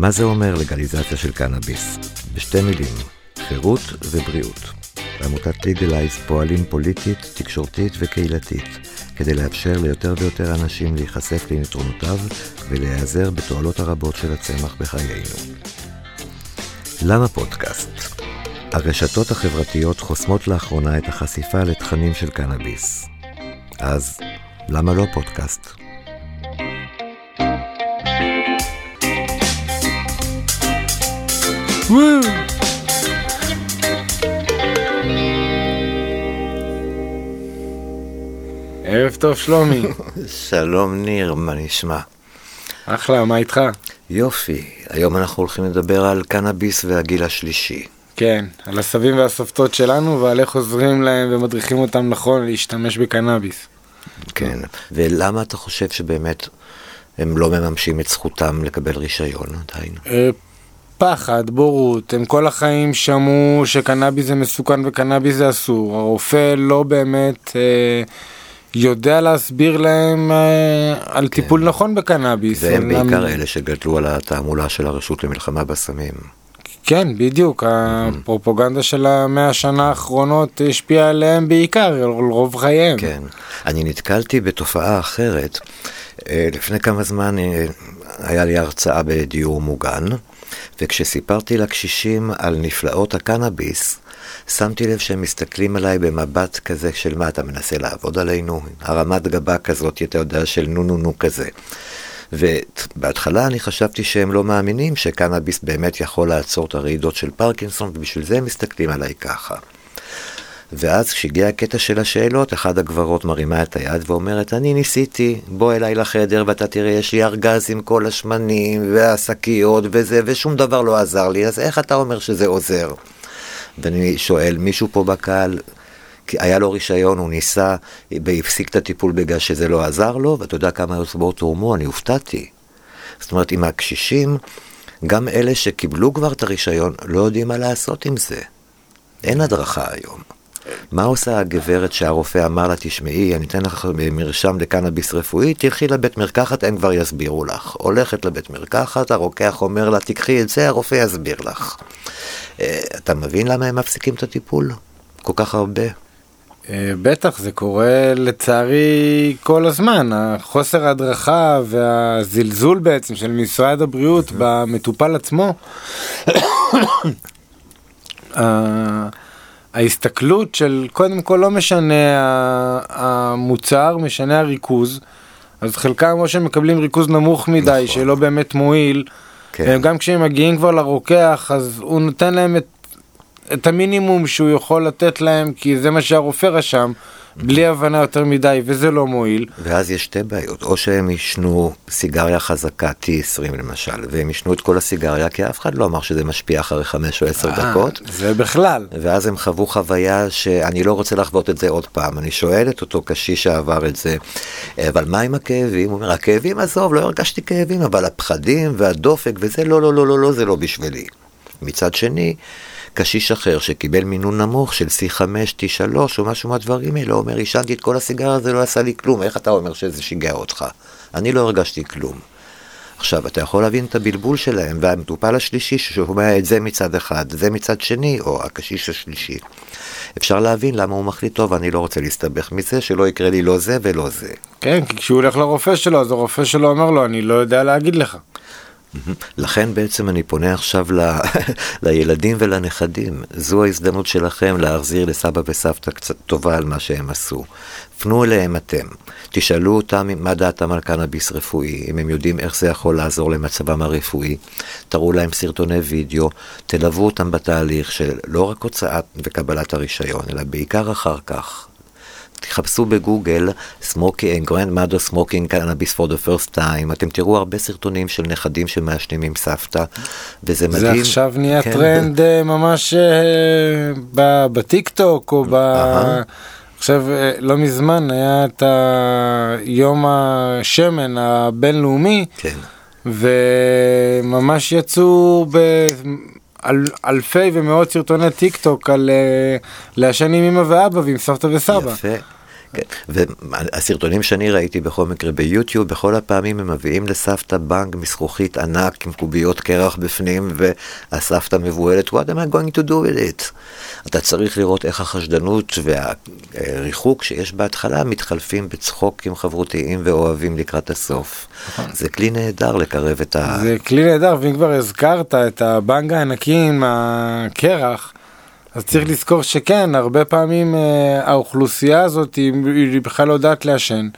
מה זה אומר לגליזציה של קנאביס? בשתי מילים, חירות ובריאות. בעמותת ליגלייז פועלים פוליטית, תקשורתית וקהילתית, כדי לאפשר ליותר ויותר אנשים להיחשף ליתרונותיו ולהיעזר בתועלות הרבות של הצמח בחיינו. למה פודקאסט? הרשתות החברתיות חוסמות לאחרונה את החשיפה לתכנים של קנאביס. אז למה לא פודקאסט? ערב טוב שלומי. שלום ניר, מה נשמע? אחלה, מה איתך? יופי, היום אנחנו הולכים לדבר על קנאביס והגיל השלישי. כן, על הסבים והסבתות שלנו ועל איך עוזרים להם ומדריכים אותם נכון להשתמש בקנאביס. כן, ולמה אתה חושב שבאמת הם לא מממשים את זכותם לקבל רישיון עדיין? פחד, בורות, הם כל החיים שמעו שקנאביס זה מסוכן וקנאביס זה אסור. הרופא לא באמת אה, יודע להסביר להם אה, על כן. טיפול נכון בקנאביס. והם בעיקר אלה שגדלו על התעמולה של הרשות למלחמה בסמים. כן, בדיוק, הפרופוגנדה של המאה השנה האחרונות השפיעה עליהם בעיקר, על רוב חייהם. כן. אני נתקלתי בתופעה אחרת. אה, לפני כמה זמן אה, היה לי הרצאה בדיור מוגן, וכשסיפרתי לקשישים על נפלאות הקנאביס, שמתי לב שהם מסתכלים עליי במבט כזה של מה אתה מנסה לעבוד עלינו? הרמת גבה כזאת, אתה יודע, של נו נו נו כזה. ובהתחלה אני חשבתי שהם לא מאמינים שקנאביס באמת יכול לעצור את הרעידות של פרקינסון, ובשביל זה הם מסתכלים עליי ככה. ואז כשהגיע הקטע של השאלות, אחת הגברות מרימה את היד ואומרת, אני ניסיתי, בוא אליי לחדר ואתה תראה, יש לי ארגז עם כל השמנים והשקיות וזה, ושום דבר לא עזר לי, אז איך אתה אומר שזה עוזר? ואני שואל, מישהו פה בקהל, היה לו רישיון, הוא ניסה, והפסיק את הטיפול בגלל שזה לא עזר לו, ואתה יודע כמה יוצבעות תורמו, אני הופתעתי. זאת אומרת, עם הקשישים, גם אלה שקיבלו כבר את הרישיון, לא יודעים מה לעשות עם זה. אין הדרכה היום. מה עושה הגברת שהרופא אמר לה, תשמעי, אני אתן לך מרשם לקנאביס רפואי, תלכי לבית מרקחת, הם כבר יסבירו לך. הולכת לבית מרקחת, הרוקח אומר לה, תקחי את זה, הרופא יסביר לך. אה, אתה מבין למה הם מפסיקים את הטיפול? כל כך הרבה. אה, בטח, זה קורה לצערי כל הזמן, החוסר ההדרכה והזלזול בעצם של משרד הבריאות במטופל עצמו. ההסתכלות של קודם כל לא משנה המוצר, משנה הריכוז. אז חלקם או שהם מקבלים ריכוז נמוך מדי נכון. שלא באמת מועיל. כן. גם כשהם מגיעים כבר לרוקח אז הוא נותן להם את, את המינימום שהוא יכול לתת להם כי זה מה שהרופא רשם בלי הבנה יותר מדי וזה לא מועיל. ואז יש שתי בעיות, או שהם עישנו סיגריה חזקה, T20 למשל, והם עישנו את כל הסיגריה, כי אף אחד לא אמר שזה משפיע אחרי חמש או עשר דקות. אה, זה בכלל. ואז הם חוו חוויה שאני לא רוצה לחוות את זה עוד פעם. אני שואל את אותו קשיש שעבר את זה, אבל מה עם הכאבים? הוא אומר, הכאבים עזוב, לא הרגשתי כאבים, אבל הפחדים והדופק וזה, לא, לא, לא, לא, לא, זה לא בשבילי. מצד שני, קשיש אחר שקיבל מינון נמוך של C5, T3 או משהו מהדברים האלה, אומר, עישנתי את כל הסיגריה, זה לא עשה לי כלום, איך אתה אומר שזה שיגע אותך? אני לא הרגשתי כלום. עכשיו, אתה יכול להבין את הבלבול שלהם, והמטופל השלישי ששומע את זה מצד אחד, זה מצד שני, או הקשיש השלישי. אפשר להבין למה הוא מחליט, טוב, אני לא רוצה להסתבך מזה, שלא יקרה לי לא זה ולא זה. כן, כי כשהוא הולך לרופא שלו אז הרופא שלו אומר לו אני לא יודע להגיד לך. לכן בעצם אני פונה עכשיו ל... לילדים ולנכדים. זו ההזדמנות שלכם להחזיר לסבא וסבתא קצת טובה על מה שהם עשו. פנו אליהם אתם, תשאלו אותם מה דעתם על קנאביס רפואי, אם הם יודעים איך זה יכול לעזור למצבם הרפואי, תראו להם סרטוני וידאו, תלוו אותם בתהליך של לא רק הוצאת וקבלת הרישיון, אלא בעיקר אחר כך. תחפשו בגוגל סמוקי, grandmother smoking cannabis for the first time, אתם תראו הרבה סרטונים של נכדים שמעשנים עם סבתא, וזה מדהים. זה עכשיו נהיה כן. טרנד אה, ממש אה, ב- בטיק טוק או ב... אהה. עכשיו אה, לא מזמן היה את יום השמן הבינלאומי כן. וממש יצאו באלפי ומאות סרטוני טיק טוק על אה, לעשן עם אמא ואבא ועם סבתא וסבא. יפה. כן, והסרטונים שאני ראיתי בכל מקרה ביוטיוב, בכל הפעמים הם מביאים לסבתא בנק מזכוכית ענק עם קוביות קרח בפנים, והסבתא מבוהלת, what am I going to do with it? אתה צריך לראות איך החשדנות והריחוק שיש בהתחלה מתחלפים בצחוקים חברותיים ואוהבים לקראת הסוף. נכון. זה כלי נהדר לקרב את ה... זה כלי נהדר, ואם כבר הזכרת את הבנג הענקי עם הקרח, אז צריך לזכור שכן, הרבה פעמים אה, האוכלוסייה הזאת היא, היא בכלל לא יודעת לעשן.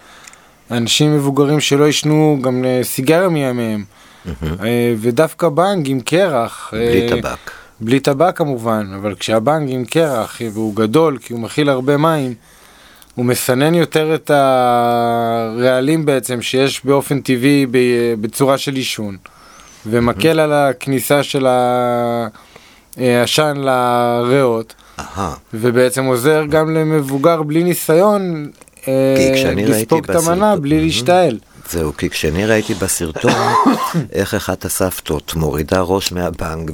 אנשים מבוגרים שלא ישנו גם סיגריה מימיהם. אה, ודווקא בנג עם קרח. בלי אה, טבק. בלי טבק כמובן, אבל כשהבנג עם קרח והוא גדול כי הוא מכיל הרבה מים, הוא מסנן יותר את הרעלים בעצם שיש באופן טבעי בצורה של עישון, ומקל על הכניסה של העשן לריאות, ובעצם עוזר גם למבוגר בלי ניסיון אה, לספוג את המנה בלי להשתעל. זהו, כי כשאני ראיתי בסרטון איך אחת הסבתות מורידה ראש מהבנק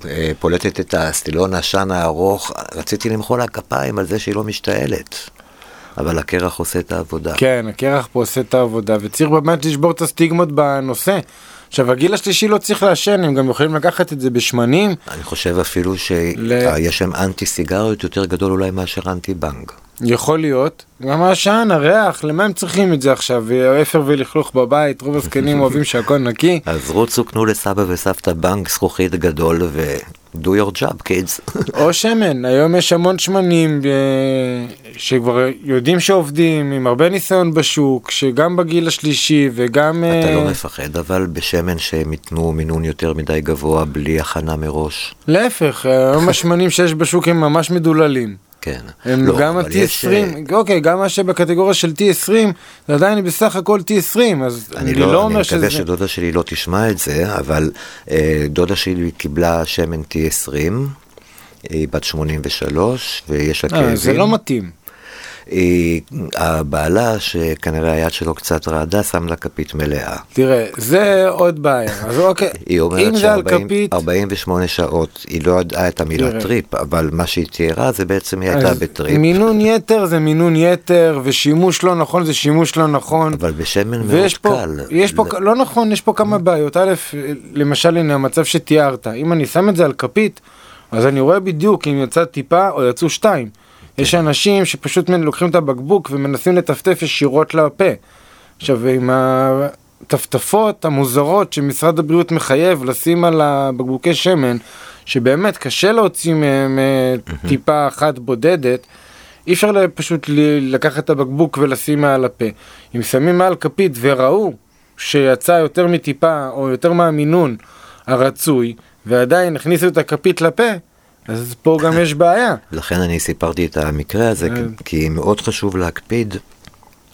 ופולטת את הסטילון העשן הארוך, רציתי למחוא לה כפיים על זה שהיא לא משתעלת. אבל הקרח עושה את העבודה. כן, הקרח פה עושה את העבודה, וצריך באמת לשבור את הסטיגמות בנושא. עכשיו, הגיל השלישי לא צריך לעשן, הם גם יכולים לקחת את זה בשמנים. אני חושב אפילו שיש. שם אנטי סיגריות יותר גדול אולי מאשר אנטי בנג. יכול להיות, גם העשן, הריח, למה הם צריכים את זה עכשיו? אפר ולכלוך בבית, רוב הזקנים אוהבים שהכל נקי. אז רוצו קנו לסבא וסבתא בנק זכוכית גדול ו... do your job kids. או שמן, היום יש המון שמנים אה, שכבר יודעים שעובדים, עם הרבה ניסיון בשוק, שגם בגיל השלישי וגם... אתה לא אה, מפחד אבל בשמן שהם ייתנו מינון יותר מדי גבוה בלי הכנה מראש? להפך, היום השמנים שיש בשוק הם ממש מדוללים. כן. הם לא, גם ה-T20, יש... אה, אוקיי, גם מה שבקטגוריה של T20, זה עדיין בסך הכל T20, אז אני, אני לא, לא אומר שזה... אני מקווה שדודה שלי לא תשמע את זה, אבל אה, דודה שלי קיבלה שמן T20, היא בת 83, ויש לה אה, כאבים. זה לא מתאים. היא, הבעלה, שכנראה היד שלו קצת רעדה, שם לה כפית מלאה. תראה, זה עוד בעיה. אז אוקיי, היא אומרת ש-48 שעות, היא לא ידעה את המילה תראה. טריפ, אבל מה שהיא תיארה זה בעצם היא הייתה בטריפ. מינון יתר זה מינון יתר, ושימוש לא נכון זה שימוש לא נכון. אבל בשמן מאוד פה, קל. יש פה, לא נכון, יש פה כמה בעיות. א', למשל, הנה המצב שתיארת, אם אני שם את זה על כפית, אז אני רואה בדיוק אם יצא טיפה או יצאו שתיים. יש אנשים שפשוט לוקחים את הבקבוק ומנסים לטפטף ישירות לפה. עכשיו, עם הטפטפות המוזרות שמשרד הבריאות מחייב לשים על הבקבוקי שמן, שבאמת קשה להוציא מהם אה, טיפה אחת בודדת, אי אפשר פשוט לקחת את הבקבוק ולשים מעל הפה. אם שמים מעל כפית וראו שיצא יותר מטיפה או יותר מהמינון הרצוי, ועדיין הכניסו את הכפית לפה, אז פה גם יש בעיה. לכן אני סיפרתי את המקרה הזה, אה. כי מאוד חשוב להקפיד.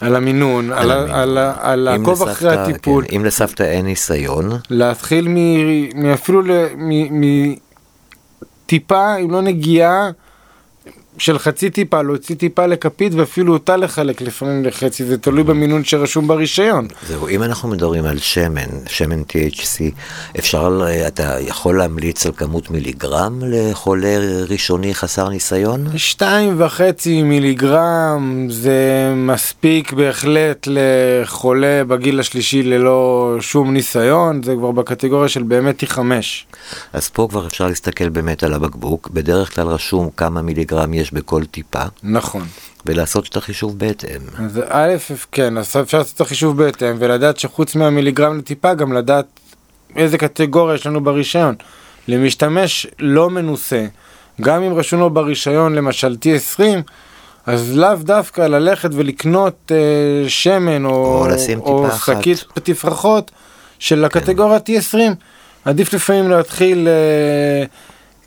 על המינון, על, על, על לעקוב אחרי הטיפול. כן, אם לסבתא אין ניסיון. להתחיל מ, אפילו מטיפה, אם לא נגיעה, של חצי טיפה, להוציא טיפה לכפית ואפילו אותה לחלק לפעמים לחצי, זה תלוי במינון שרשום ברישיון. זהו, אם אנחנו מדברים על שמן, שמן THC, אפשר, אתה יכול להמליץ על כמות מיליגרם לחולה ראשוני חסר ניסיון? שתיים וחצי מיליגרם זה מספיק בהחלט לחולה בגיל השלישי ללא שום ניסיון, זה כבר בקטגוריה של באמת T5. אז פה כבר אפשר להסתכל באמת על הבקבוק, בדרך כלל רשום כמה מיליגרם יש בכל טיפה. נכון. ולעשות את החישוב בהתאם. אז א', כן, אז אפשר לעשות את החישוב בהתאם, ולדעת שחוץ מהמיליגרם לטיפה, גם לדעת איזה קטגוריה יש לנו ברישיון. למשתמש לא מנוסה, גם אם רשום לו ברישיון למשל T20, אז לאו דווקא ללכת ולקנות אה, שמן או, או שקית תפרחות של הקטגוריה כן. T20. עדיף לפעמים להתחיל אה,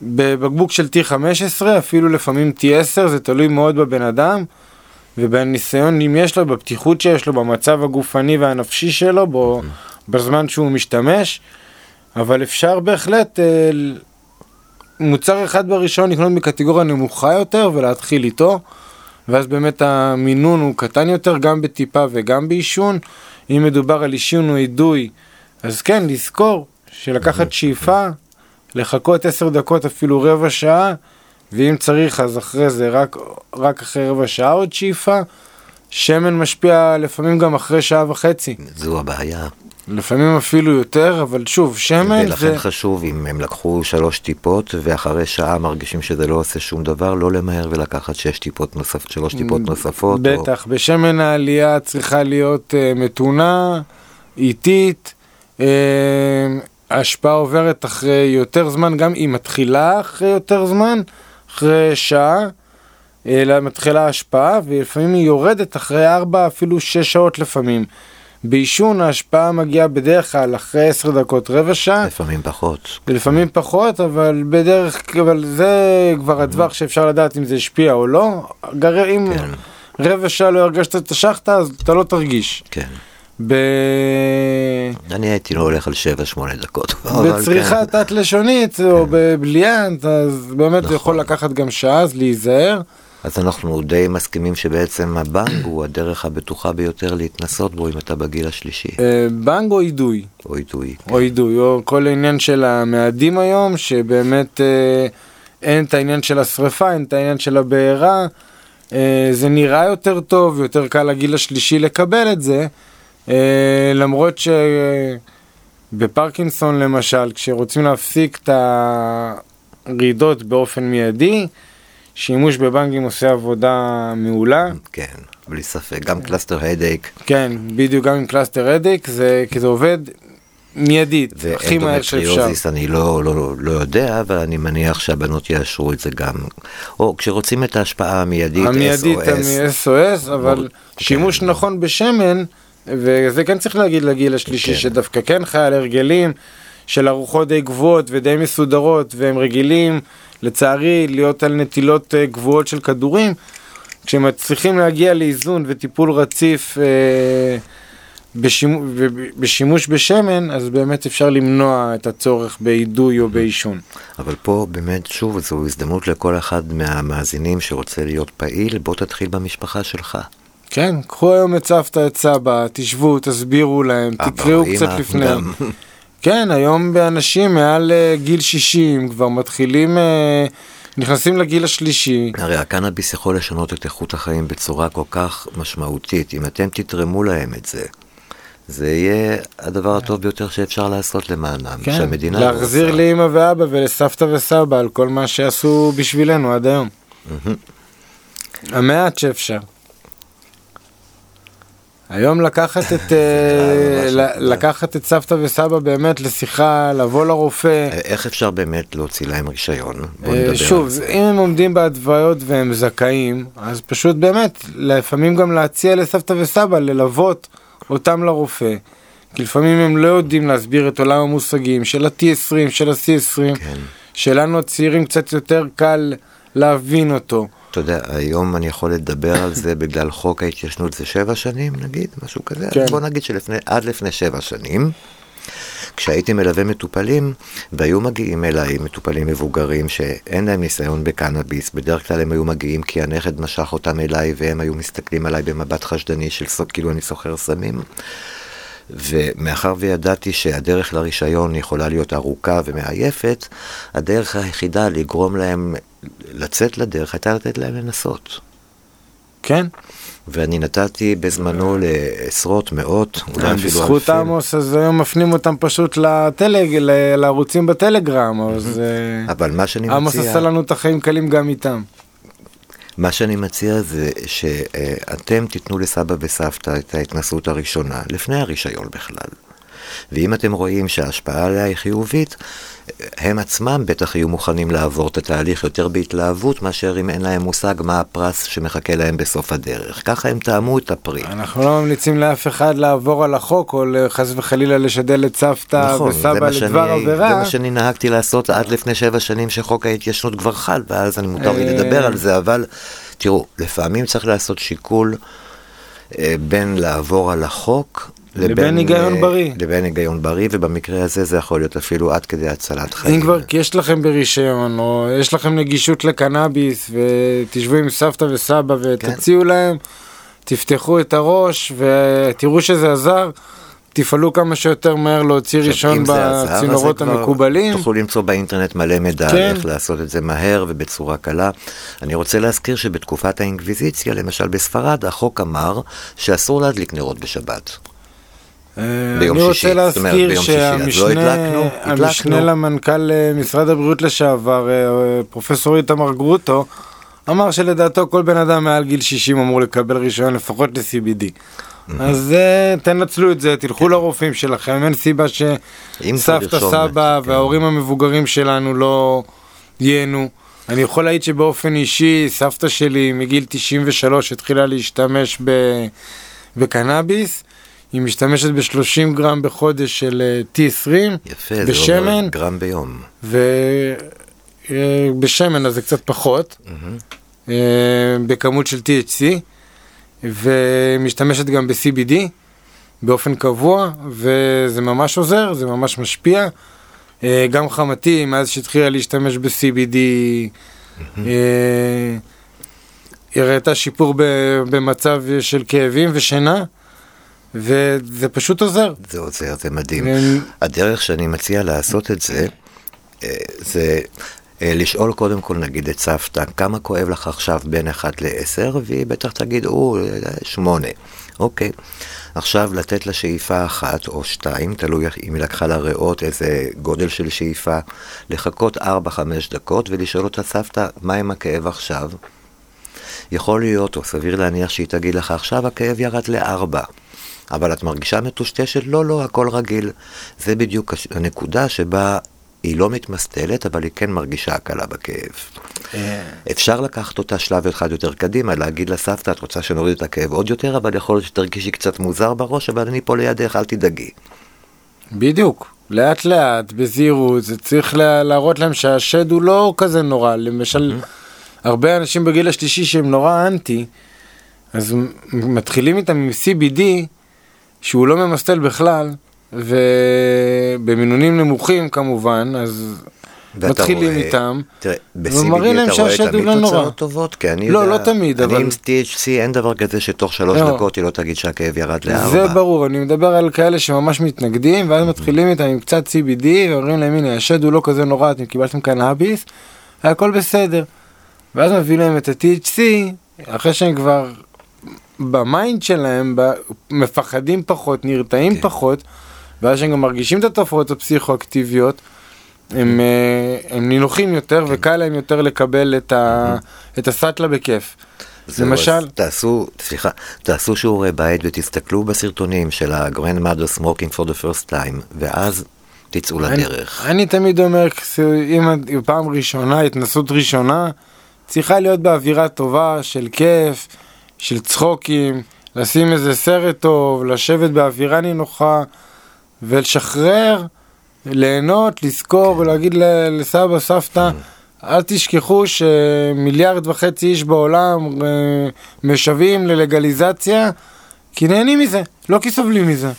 בבקבוק של T15, אפילו לפעמים T10, זה תלוי מאוד בבן אדם ובניסיון אם יש לו, בפתיחות שיש לו, במצב הגופני והנפשי שלו, בו, בזמן שהוא משתמש, אבל אפשר בהחלט אה, מוצר אחד בראשון לקנות מקטגוריה נמוכה יותר ולהתחיל איתו, ואז באמת המינון הוא קטן יותר גם בטיפה וגם בעישון. אם מדובר על עישון או אידוי, אז כן, לזכור שלקחת שאיפה לחכות עשר דקות, אפילו רבע שעה, ואם צריך אז אחרי זה רק, רק אחרי רבע שעה עוד שאיפה. שמן משפיע לפעמים גם אחרי שעה וחצי, זו הבעיה. לפעמים אפילו יותר, אבל שוב, שמן ולכן זה... חשוב, אם הם לקחו שלוש טיפות, ואחרי שעה מרגישים שזה לא עושה שום דבר, לא למהר ולקחת שש טיפות נוספות, שלוש טיפות נוספות. או- בטח, בשמן העלייה צריכה להיות uh, מתונה, איטית, uh, ההשפעה עוברת אחרי יותר זמן, גם היא מתחילה אחרי יותר זמן, אחרי שעה, אלא מתחילה ההשפעה, ולפעמים היא יורדת אחרי ארבע, אפילו שש שעות לפעמים. בעישון ההשפעה מגיעה בדרך כלל אחרי עשר דקות, רבע שעה, לפעמים פחות. ולפעמים פחות, אבל בדרך, אבל זה כבר הטווח שאפשר לדעת אם זה השפיע או לא. גר... אם כן. רבע שעה לא הרגשת את השחטה, אז אתה לא תרגיש. כן. ב... אני הייתי לא הולך על שבע, שמונה דקות. אבל בצריכה כן. תת-לשונית או בבליעה, אז באמת זה נכון. יכול לקחת גם שעה, אז להיזהר. אז אנחנו די מסכימים שבעצם הבנג הוא הדרך הבטוחה ביותר להתנסות בו אם אתה בגיל השלישי, אה, בנג או אידוי, או עיתוי. או אידוי, או כל העניין של המאדים היום, שבאמת אה, אין את העניין של השריפה, אין את העניין של הבעירה. אה, זה נראה יותר טוב, יותר קל לגיל השלישי לקבל את זה, למרות שבפרקינסון למשל, כשרוצים להפסיק את הרעידות באופן מיידי, שימוש בבאנגים עושה עבודה מעולה. כן, בלי ספק. גם cluster headache, כן, בדיוק גם עם cluster headache, זה כי זה עובד מיידית, הכי מהר שאפשר. אני לא, לא, לא יודע, אבל אני מניח שהבנות יאשרו את זה גם. או כשרוצים את ההשפעה המיידית, המיידית, SOS, מ-SOS, אבל מאוד- שימוש כן. נכון בשמן, וזה כן צריך להגיד לגיל השלישי, כן. שדווקא כן חי על הרגלים של ארוחות די גבוהות ודי מסודרות, והם רגילים, לצערי, להיות על נטילות אה, גבוהות של כדורים, כשמצליחים להגיע לאיזון וטיפול רציף אה, בשימוש, בשימוש בשמן, אז באמת אפשר למנוע את הצורך באידוי או בעישון. אבל פה באמת, שוב, זו הזדמנות לכל אחד מהמאזינים שרוצה להיות פעיל, בוא תתחיל במשפחה שלך. כן, קחו היום את סבתא, את סבא, תשבו, תסבירו להם, אבא, תקראו קצת לפני. כן, היום באנשים מעל אה, גיל 60 כבר מתחילים, אה, נכנסים לגיל השלישי. הרי הקנאביס יכול לשנות את איכות החיים בצורה כל כך משמעותית. אם אתם תתרמו להם את זה, זה יהיה הדבר הטוב ביותר שאפשר לעשות למענם. כן, שהמדינה לא להחזיר עושה. לאמא ואבא ולסבתא וסבא על כל מה שעשו בשבילנו עד היום. המעט שאפשר. היום לקחת את, אה. לקחת את סבתא וסבא באמת לשיחה, לבוא לרופא. איך אפשר באמת להוציא להם רישיון? אה, שוב. אם הם עומדים בהתוויות והם זכאים, אז פשוט באמת, לפעמים גם להציע לסבתא וסבא ללוות אותם לרופא. כי לפעמים הם לא יודעים להסביר את עולם המושגים של ה-T20, של ה-C20, כן. שלנו הצעירים קצת יותר קל להבין אותו. אתה יודע, היום אני יכול לדבר על זה בגלל חוק ההתיישנות זה שבע שנים, נגיד, משהו כזה. כן. בוא נגיד שעד לפני שבע שנים, כשהייתי מלווה מטופלים, והיו מגיעים אליי מטופלים מבוגרים שאין להם ניסיון בקנאביס, בדרך כלל הם היו מגיעים כי הנכד משך אותם אליי והם היו מסתכלים עליי במבט חשדני של סוג, כאילו אני סוחר סמים. ומאחר וידעתי שהדרך לרישיון יכולה להיות ארוכה ומעייפת, הדרך היחידה לגרום להם לצאת לדרך הייתה לתת להם לנסות. כן? ואני נתתי בזמנו לעשרות, מאות, אולי אפילו בזכות אלפים. עמוס, אז היום מפנים אותם פשוט לטלג, לערוצים בטלגרם, אז אה, אבל מה שאני עמוס מציע, עשה לנו את החיים קלים גם איתם. מה שאני מציע זה שאתם תיתנו לסבא וסבתא את ההתנסות הראשונה, לפני הרישיון בכלל. ואם אתם רואים שההשפעה עליה היא חיובית, הם עצמם בטח יהיו מוכנים לעבור את התהליך יותר בהתלהבות, מאשר אם אין להם מושג מה הפרס שמחכה להם בסוף הדרך. ככה הם טעמו את הפרי. אנחנו לא ממליצים לאף אחד לעבור על החוק, או חס וחלילה לשדל את סבתא נכון, וסבא לדבר שאני, זה עבירה. מה שאני נהגתי לעשות עד לפני שבע שנים שחוק ההתיישנות כבר חל, ואז אני מותר לי אה. לדבר על זה, אבל תראו, לפעמים צריך לעשות שיקול אה, בין לעבור על החוק לבין היגיון אה, בריא. לבין היגיון בריא, ובמקרה הזה זה יכול להיות אפילו עד כדי הצלת חיים. אם כבר יש לכם ברישיון, או יש לכם נגישות לקנאביס, ותשבו עם סבתא וסבא ותציעו להם, תפתחו את הראש ותראו שזה עזר, תפעלו כמה שיותר מהר להוציא ראשון בצינורות המקובלים. תוכלו למצוא באינטרנט מלא מידע כן. איך לעשות את זה מהר ובצורה קלה. אני רוצה להזכיר שבתקופת האינקוויזיציה, למשל בספרד, החוק אמר שאסור להדליק נרות בשבת. אה, ביום אני שישי, רוצה להזכיר לא שהמשנה לא למנכ"ל אה, משרד הבריאות לשעבר, אה, פרופסור איתמר גרוטו, אמר שלדעתו כל בן אדם מעל גיל 60 אמור לקבל רישיון לפחות ל-CBD. אז תנצלו את זה, תלכו לרופאים שלכם, אין סיבה שסבתא, סבא כן. וההורים המבוגרים שלנו לא ייהנו. אני יכול להעיד שבאופן אישי, סבתא שלי מגיל 93 התחילה להשתמש בקנאביס. היא משתמשת ב-30 גרם בחודש של אה, T20 יפה, בשמן. זה אומר גרם ביום. ובשמן אה, אז זה קצת פחות, mm-hmm. בכמות של THC, ומשתמשת גם ב-CBD באופן קבוע, וזה ממש עוזר, זה ממש משפיע. גם חמתי, מאז שהתחילה להשתמש ב-CBD, mm-hmm. הראתה שיפור במצב של כאבים ושינה. וזה פשוט עוזר. זה עוזר, זה מדהים. הדרך שאני מציע לעשות את זה, אה, זה אה, לשאול קודם כל נגיד את סבתא, כמה כואב לך עכשיו בין 1 ל-10, והיא בטח תגיד, או, 8. אוקיי. עכשיו לתת לה שאיפה אחת או שתיים, תלוי אם היא לקחה לה ריאות, איזה גודל של שאיפה, לחכות 4-5 דקות ולשאול אותה, סבתא, מה עם הכאב עכשיו? יכול להיות, או סביר להניח שהיא תגיד לך, עכשיו הכאב ירד לארבע. אבל את מרגישה מטושטשת? לא, לא, הכל רגיל. זה בדיוק הנקודה שבה היא לא מתמסטלת, אבל היא כן מרגישה הקלה בכאב. אה. אפשר לקחת אותה שלב אחד יותר קדימה, להגיד לסבתא, את רוצה שנוריד את הכאב עוד יותר, אבל יכול להיות שתרגישי קצת מוזר בראש, אבל אני פה לידך, אל תדאגי. בדיוק. לאט לאט, בזהירות, זה צריך להראות להם שהשד הוא לא כזה נורא. למשל, הרבה אנשים בגיל השלישי שהם נורא אנטי, אז מתחילים איתם עם CBD, שהוא לא ממסטל בכלל, ובמינונים נמוכים כמובן, אז מתחילים רואה, איתם, תראה, ומראים להם שהשד הוא לא נורא. תוצאות טובות, כי אני לא, יודע, לא תמיד, אני אבל... עם THC אין דבר כזה שתוך שלוש לא. דקות היא לא תגיד שהכאב ירד לארבע. זה ברור, אני מדבר על כאלה שממש מתנגדים, ואז מתחילים איתם עם קצת CBD, ואומרים להם, הנה, השד הוא לא כזה נורא, אתם קיבלתם קנאביס, הכל בסדר. ואז מביא להם את ה-THC, אחרי שהם כבר ב mind שלהם מפחדים פחות, נרתעים כן. פחות, ואז שהם גם מרגישים את התופעות הפסיכואקטיביות, הם, אה, הם נינוחים יותר כן. וקל להם יותר לקבל את, ה, את הסאטלה בכיף. למשל... תעשו, סליחה, תעשו שיעורי בית ותסתכלו בסרטונים של ה-Grand Mother Smoking for the first time, ואז תצאו לדרך. אני, אני תמיד אומר, אם פעם ראשונה, התנסות ראשונה, צריכה להיות באווירה טובה של כיף. של צחוקים, לשים איזה סרט טוב, לשבת באווירה נינוחה ולשחרר, ליהנות, לזכור ולהגיד לסבא, סבתא, אל תשכחו שמיליארד וחצי איש בעולם אה, משוועים ללגליזציה, כי נהנים מזה, לא כי סובלים מזה.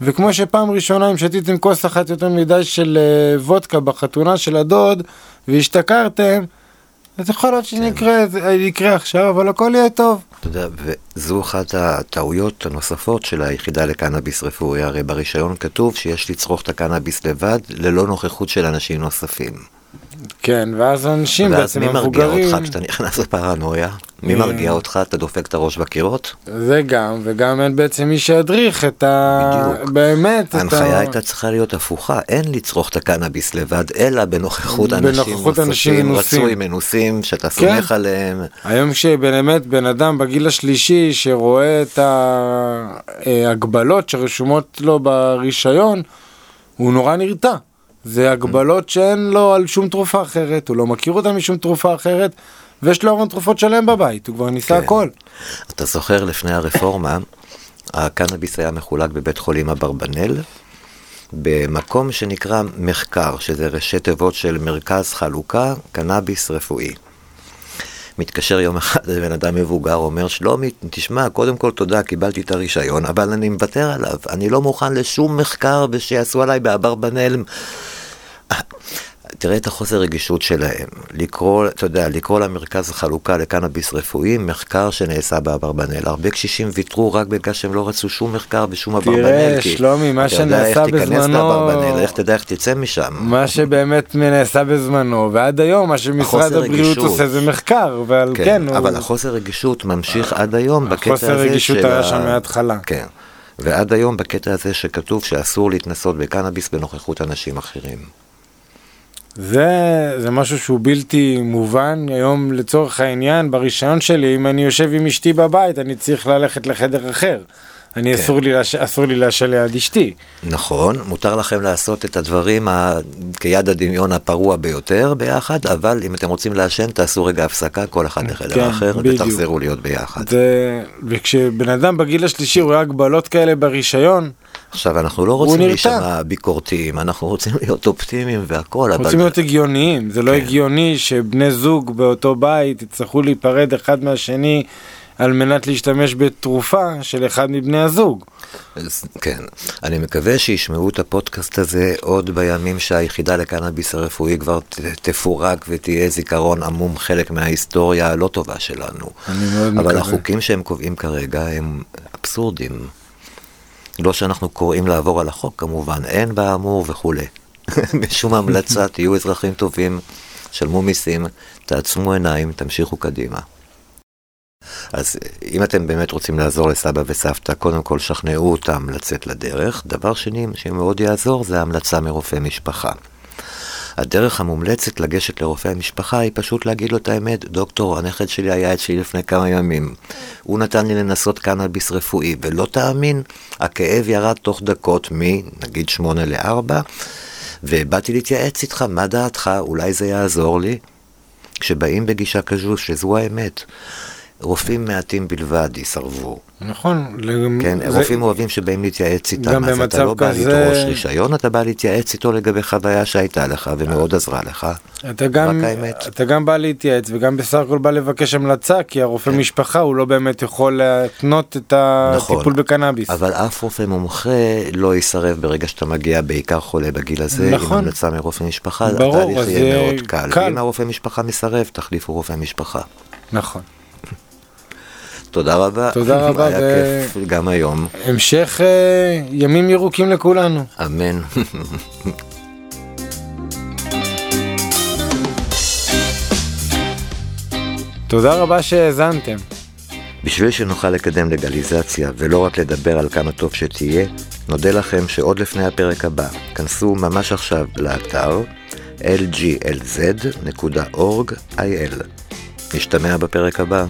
וכמו שפעם ראשונה אם שתיתם כוס אחת יותר מדי של אה, וודקה בחתונה של הדוד והשתכרתם, אז יכול להיות שזה יקרה עכשיו, אבל הכל יהיה טוב. אתה יודע, וזו אחת הטעויות הנוספות של היחידה לקנאביס רפואי, הרי ברישיון כתוב שיש לצרוך את הקנאביס לבד, ללא נוכחות של אנשים נוספים. כן, ואז אנשים בעצם המבוגרים... ואז מי מרגיע אותך כשאתה נכנס לפרנויה? מי מרגיע אותך? אתה דופק את הראש בקירות? זה גם, וגם אין בעצם מי שידריך את ה... בדיוק. באמת, ההנחיה הייתה צריכה להיות הפוכה, אין לצרוך את הקנאביס לבד, אלא בנוכחות אנשים נוספים, רצוי, מנוסים, שאתה כן. סומך עליהם. היום שבאמת בן אדם בגיל השלישי שרואה את ההגבלות שרשומות לו ברישיון, הוא נורא נרתע. זה הגבלות שאין לו על שום תרופה אחרת, הוא לא מכיר אותה משום תרופה אחרת, ויש לו ארון תרופות שלם בבית, הוא כבר ניסה כן. הכל. אתה זוכר לפני הרפורמה, הקנאביס היה מחולק בבית חולים אברבנל, במקום שנקרא מחקר, שזה ראשי תיבות של מרכז חלוקה, קנאביס רפואי. מתקשר יום אחד לבן אדם מבוגר, אומר, שלומי, תשמע, קודם כל תודה, קיבלתי את הרישיון, אבל אני מוותר עליו, אני לא מוכן לשום מחקר שיעשו עליי באברבנל. תראה את החוסר רגישות שלהם. לקרוא, אתה יודע, לקרוא למרכז החלוקה לקנאביס רפואי, מחקר שנעשה באברבנל. הרבה קשישים ויתרו רק בגלל שהם לא רצו שום מחקר ושום אברבנל. תראה, שלומי, מה שנעשה בזמנו... אתה יודע איך תיכנס לאברבנל, איך תדע איך תצא משם. מה שבאמת נעשה בזמנו, ועד היום מה שמשרד הבריאות עושה זה מחקר, ועל כן, כן אבל הוא... החוסר רגישות ממשיך עד היום בקטע הזה של... החוסר רגישות היה שם מההתחלה. כן. ועד היום בקטע הזה שכתוב שאסור להתנסות בקנאביס בנוכחות אנשים אחרים. זה, זה משהו שהוא בלתי מובן היום לצורך העניין ברישיון שלי אם אני יושב עם אשתי בבית אני צריך ללכת לחדר אחר. אני כן. אסור לי, אסור לי לעשן ליד אשתי. נכון, מותר לכם לעשות את הדברים ה... כיד הדמיון הפרוע ביותר ביחד, אבל אם אתם רוצים לעשן תעשו רגע הפסקה, כל אחד לחדר כן, אחר, בדיוק. ותחזרו להיות ביחד. זה... וכשבן אדם בגיל השלישי רואה הגבלות כאלה ברישיון, עכשיו, אנחנו לא רוצים להישמע ביקורתיים, אנחנו רוצים להיות אופטימיים והכול, אבל... רוצים להיות הגיוניים, זה לא כן. הגיוני שבני זוג באותו בית יצטרכו להיפרד אחד מהשני על מנת להשתמש בתרופה של אחד מבני הזוג. כן, אני מקווה שישמעו את הפודקאסט הזה עוד בימים שהיחידה לקנאביס הרפואי כבר תפורק ותהיה זיכרון עמום חלק מההיסטוריה הלא טובה שלנו. אני מאוד אבל מקווה. אבל החוקים שהם קובעים כרגע הם אבסורדים. לא שאנחנו קוראים לעבור על החוק כמובן, אין באמור וכולי. בשום המלצה, תהיו אזרחים טובים, שלמו מיסים, תעצמו עיניים, תמשיכו קדימה. אז אם אתם באמת רוצים לעזור לסבא וסבתא, קודם כל שכנעו אותם לצאת לדרך. דבר שני שמאוד יעזור זה המלצה מרופא משפחה. הדרך המומלצת לגשת לרופא המשפחה היא פשוט להגיד לו את האמת, דוקטור, הנכד שלי היה אצלי לפני כמה ימים. הוא נתן לי לנסות קנאביס רפואי, ולא תאמין, הכאב ירד תוך דקות מנגיד שמונה לארבע, ובאתי להתייעץ איתך, מה דעתך, אולי זה יעזור לי? כשבאים בגישה כזו, שזו האמת. רופאים מעטים בלבד יסרבו. נכון. כן, זה... רופאים אוהבים שבאים להתייעץ איתם, אז אתה לא כזה... בא לדרוש רישיון, אתה בא להתייעץ איתו לגבי חוויה שהייתה לך ומאוד עזרה לך. אתה גם, אתה גם בא להתייעץ וגם בסך הכל בא לבקש המלצה, כי הרופא כן. משפחה הוא לא באמת יכול להתנות את הטיפול נכון, בקנאביס. אבל אף רופא מומחה לא יסרב ברגע שאתה מגיע בעיקר חולה בגיל הזה, נכון. עם המלצה מרופא משפחה, ברור, התהליך יהיה מאוד קל. קל. אם הרופא משפחה מסרב, תחליפו רופא משפחה. נכון. תודה רבה. תודה רבה. היה ו... כיף גם היום. המשך uh, ימים ירוקים לכולנו. אמן. תודה רבה שהאזנתם. בשביל שנוכל לקדם לגליזציה ולא רק לדבר על כמה טוב שתהיה, נודה לכם שעוד לפני הפרק הבא, כנסו ממש עכשיו לאתר lglz.org.il. נשתמע בפרק הבא.